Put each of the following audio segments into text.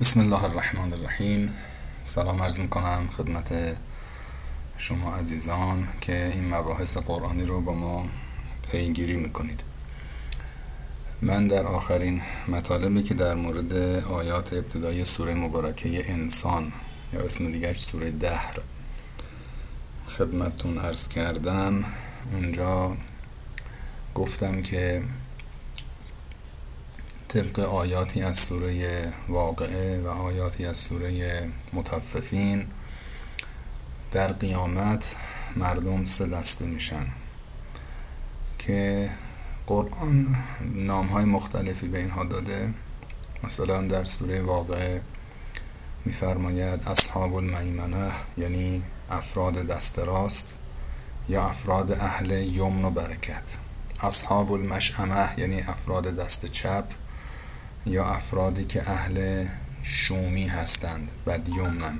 بسم الله الرحمن الرحیم سلام عرض می‌کنم خدمت شما عزیزان که این مباحث قرآنی رو با ما پیگیری می‌کنید من در آخرین مطالبی که در مورد آیات ابتدای سوره مبارکه انسان یا اسم دیگر سوره دهر خدمتتون عرض کردم اونجا گفتم که طبق آیاتی از سوره واقعه و آیاتی از سوره متففین در قیامت مردم سه دسته میشن که قرآن نام های مختلفی به اینها داده. مثلا در سوره واقعه میفرماید اصحاب المیمنه یعنی افراد دست راست یا افراد اهل یمن و برکت. اصحاب المشعمه یعنی افراد دست چپ. یا افرادی که اهل شومی هستند بد یمنن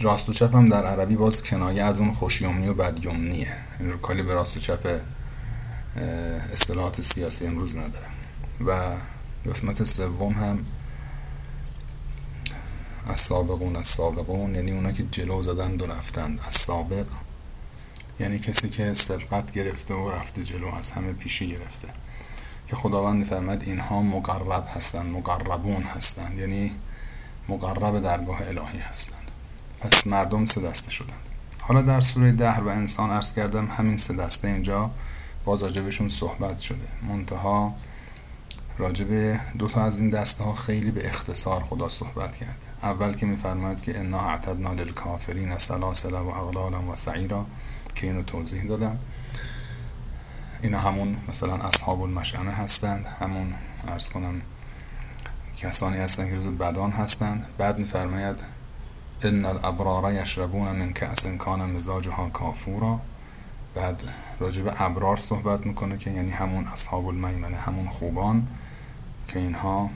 راست و چپ هم در عربی باز کنایه از اون خوشیومنی و بدیومنیه. این رو کالی به راست و چپ اصطلاحات سیاسی امروز نداره. و قسمت سوم هم از سابقون از سابقون یعنی اونا که جلو زدن و رفتند از سابق یعنی کسی که سبقت گرفته و رفته جلو از همه پیشی گرفته. که خداوند میفرمد اینها مقرب هستند مقربون هستند. یعنی مقرب درگاه الهی هستند. پس مردم سه دسته شدند. حالا در سوره دهر و انسان عرض کردم همین سه دسته اینجا باز راجبشون صحبت شده. منتها راجب دو تا از این دسته ها خیلی به اختصار خدا صحبت کرده. اول که میفرماید که انا اعتدنا للکافرین سلاسل و اغلالا و سعیرا. که اینو توضیح دادم. اینا همون مثلا اصحاب المشعنه هستند همون ارز کنم کسانی هستند که روز بدان هستند. بعد میفرماید ان الابرار یشربون من کأس کان مزاجها کافورا. بعد راجب ابرار صحبت می‌کنه که یعنی همون اصحاب المیمنه همون خوبان که اینها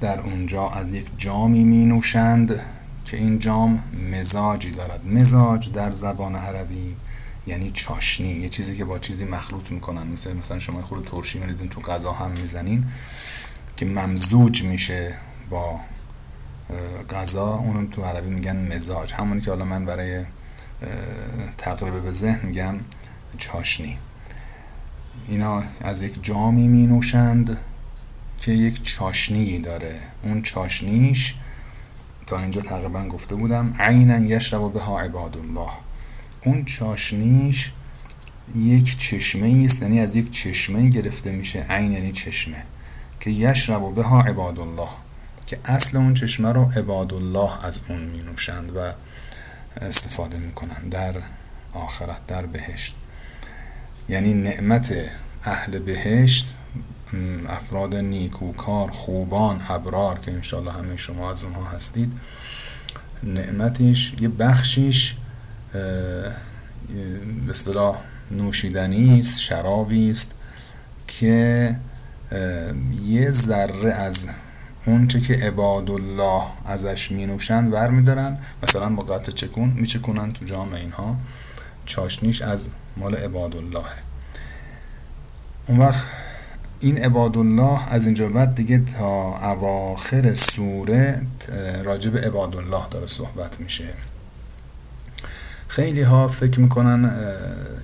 در اونجا از یک جامی می نوشند که این جام مزاجی دارد. مزاج در زبان عربی یعنی چاشنی یه چیزی که با چیزی مخلوط می‌کنن. مثل مثلا شما خود ترشی میریزین تو غذا هم می‌زنین که ممزوج میشه با غذا. اونم تو عربی میگن مزاج. همونی که حالا من برای تقریب به ذهن میگم چاشنی. اینا از یک جامی می نوشند که یک چاشنی داره. اون چاشنیش تا اینجا تقریبا گفته بودم. عینا یشرب بها عباد الله. اون چاشنیش یک چشمه است یعنی از یک چشمه گرفته میشه. عین یعنی چشمه. که یشرب بها عباد الله. که اصل اون چشمه رو عباد الله از اون می نوشند و استفاده می‌کنن در آخرت در بهشت. یعنی نعمت اهل بهشت افراد نیکوکار خوبان ابرار که انشالله همه شما از اونها هستید نعمتش یه بخشیش به اصطلاح نوشیدنی است شرابی است که یه ذره از اونچه که عباد الله ازش می نوشند ور می دارن مثلا با قطع چکون می چکونن تو جام اینها. چاشنیش از مال عباد الله اون وقت این عباد الله از اینجا بعد دیگه تا اواخر سوره راجب عباد الله داره صحبت میشه. خیلی ها فکر می‌کنن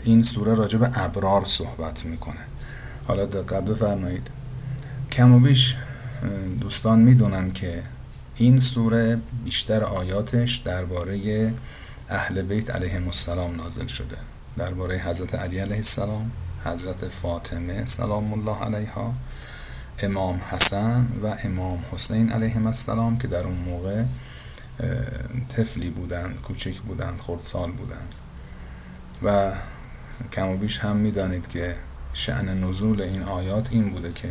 این سوره راجب ابرار صحبت می‌کنه. حالا دقت بفرمایید. کم و بیش دوستان می‌دونن که این سوره بیشتر آیاتش درباره اهل بیت علیهم السلام نازل شده. درباره حضرت علی علیه السلام حضرت فاطمه سلام الله علیها امام حسن و امام حسین علیهم السلام که در اون موقع طفلی بودند کوچک بودند خردسال بودند. و کم و بیش هم می‌دانید که شعن نزول این آیات این بوده که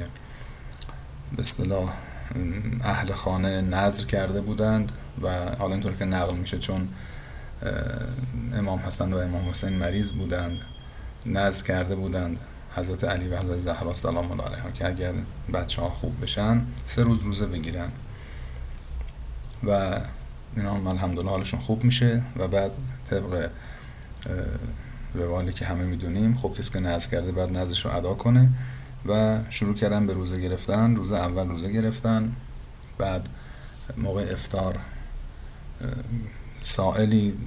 به اصطلاح اهل خانه نظر کرده بودند و حالا اینطور که نقل میشه چون امام حسن و امام حسین مریض بودند. نظر کرده بودند. حضرت علی و حضرت زهرا سلام الله علیها که اگر بچه ها خوب بشن سه روز روزه بگیرن. و اینا هم الحمدلله حالشون خوب میشه و بعد طبق روالی که همه می‌دونیم خب کسی که نظر کرده بعد نظرش رو ادا کنه و شروع کردن به روزه گرفتن. روز اول روزه گرفتن. بعد موقع افتار سائلی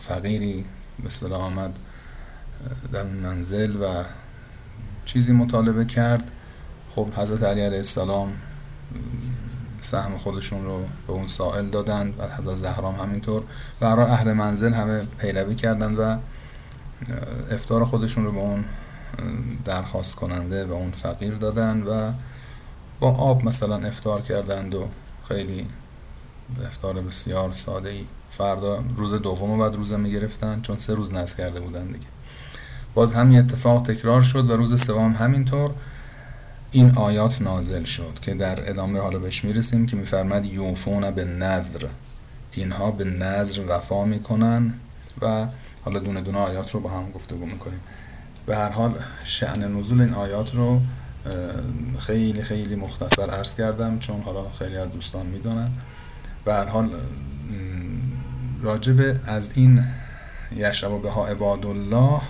فقیری به آمد. در منزل و چیزی مطالبه کرد. خب حضرت علی علیه السلام سهم خودشون رو به اون سائل دادن و حضرت زهرام همینطور. و اهل منزل همه پیروی کردن و افتار خودشون رو به اون درخواست کننده و اون فقیر دادن و با آب مثلا افتار کردند و خیلی افتار بسیار ساده ای فردا روز دوم و بعد روزه می‌گرفتن چون سه روز نز کرده بودن دیگه. باز همین اتفاق تکرار شد و روز سوم همینطور این آیات نازل شد که در ادامه حالا بهش می‌رسیم که میفرمد یوفون به نظر اینها به نظر وفا می‌کنن و حالا دونه دونه آیات رو با هم گفتگو می‌کنیم. به هر حال شعن نزول این آیات رو خیلی خیلی مختصر عرض کردم چون حالا خیلی از دوستان می‌دونن به هر حال راجب از این یشرب به ها عباد الله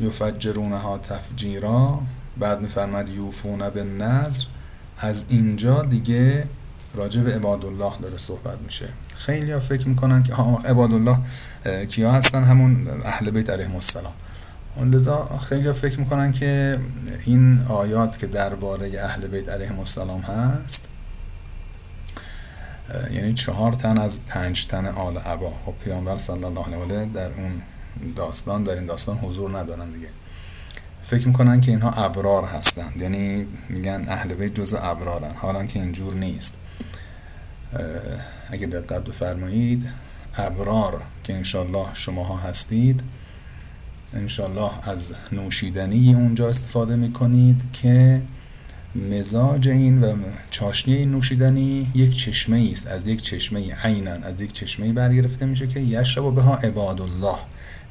یفجرونها تفجیرا بعد میفرمد یوفون به نظر از اینجا دیگه راجع به عباد الله داره صحبت میشه. خیلی ها فکر می‌کنن که عباد الله کیا هستن؟ همون اهل بیت علیهم السلام. لذا خیلی ها فکر می‌کنن که این آیات که درباره اهل بیت علیهم السلام هست یعنی چهار تن از پنج تن آل عبا و خب پیامبر صلی الله علیه در اون داستان در این داستان حضور ندارن دیگه. فکر می‌کنن که اینها ابرار هستند. یعنی میگن اهل بیت جزء ابرارن. حالا که اینجور نیست. اگه دقت بفرمایید ابرار که انشالله شماها هستید انشالله از نوشیدنی اونجا استفاده می‌کنید که مزاج این و چاشنی این نوشیدنی یک چشمه است. از یک چشمه عینن از یک چشمه برگرفته میشه که یشرب به ها عباد الله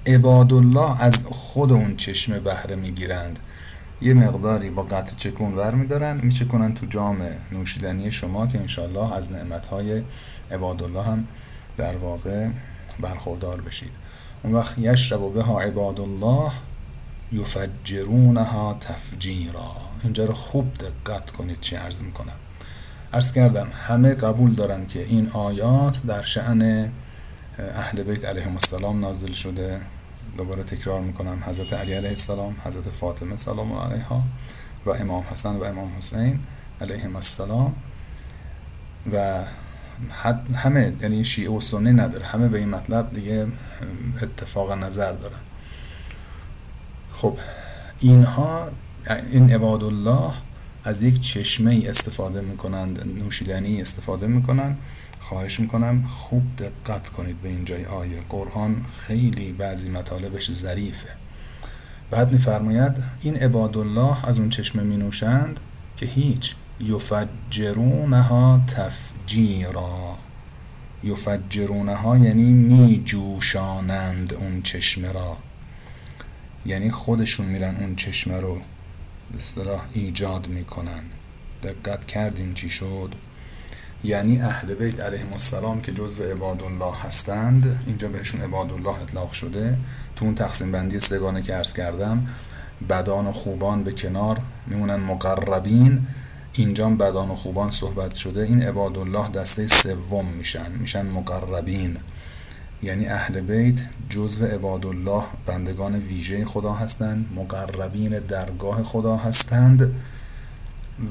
عباد الله از خود اون چشمه بهره می‌گیرند. یه مقداری با قطع چکون ور میدارن میچکنن تو جام نوشیدنی شما که انشالله از نعمتهای عباد الله هم در واقع برخوردار بشید. اون وقت یشرب به عباد الله یفجرونها تفجیرا. اینجا رو خوب دقت کنید چی عرض می‌کنم. عرض کردم همه قبول دارن که این آیات در شعن اهل بیت علیهم السلام نازل شده. دوباره تکرار می‌کنم. حضرت علی علیه السلام حضرت فاطمه سلام علیها و امام حسن و امام حسین علیهم السلام. و همه یعنی شیعه و سنی نداره. همه به این مطلب دیگه اتفاق نظر دارن. خب اینها این عباد الله از یک چشمه استفاده می‌کنند نوشیدنی استفاده می‌کنند. خواهش می‌کنم خوب دقت کنید به این جای آیه قرآن خیلی بعضی مطالبش ظریفه. بعد میفرماید این عباد الله از اون چشمه می نوشند که هیچ یفجرونها تفجیرا. یفجرونها یعنی می جوشانند اون چشمه را. یعنی خودشون میرن اون چشمه رو به ایجاد می‌کنن. دقت کردین چی شد؟ یعنی اهل بیت علیهم السلام که جزو عباد الله هستند. اینجا بهشون عباد الله اطلاق شده. تو اون تقسیم بندی سگانه که ارز کردم بدان و خوبان به کنار میمونن مقربین. اینجا بدان و خوبان صحبت شده. این عباد الله دسته سوم میشن. میشن مقربین. یعنی اهل بیت جزو عباد الله بندگان ویژه خدا هستند. مقربین درگاه خدا هستند.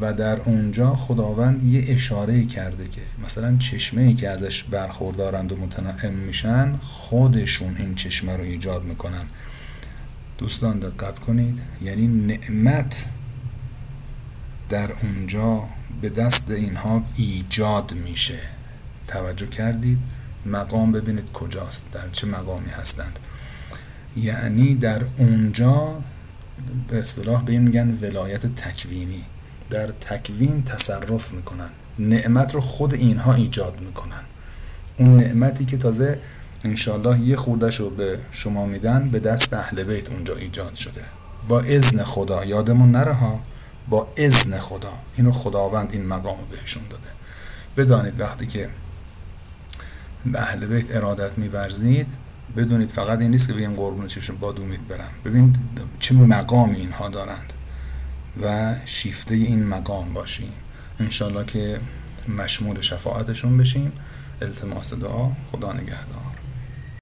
و در اونجا خداوند یه اشاره کرده که مثلا چشمه ای که ازش برخوردارند و متنعم میشن خودشون این چشمه رو ایجاد می‌کنن. دوستان دقت کنید. یعنی نعمت در اونجا به دست اینها ایجاد میشه. توجه کردید؟ مقام ببینید کجاست در چه مقامی هستند. یعنی در اونجا به اصطلاح به این میگن ولایت تکوینی. در تکوین تصرف می‌کنن. نعمت رو خود اینها ایجاد می‌کنن. اون نعمتی که تازه انشالله یه خوردش رو به شما میدن به دست اهل بیت اونجا ایجاد شده. با اذن خدا یادمون نره ها با اذن خدا. اینو خداوند این مقام بهشون داده. بدانید وقتی که به اهل بیت ارادت میورزید بدونید فقط این نیست که بگیم قربون چشم با دومید برم. ببین چه مقامی اینها دارند. و شیفته این مقام باشیم. انشالله که مشمول شفاعتشون بشیم. التماس دعا. خدا نگهدار.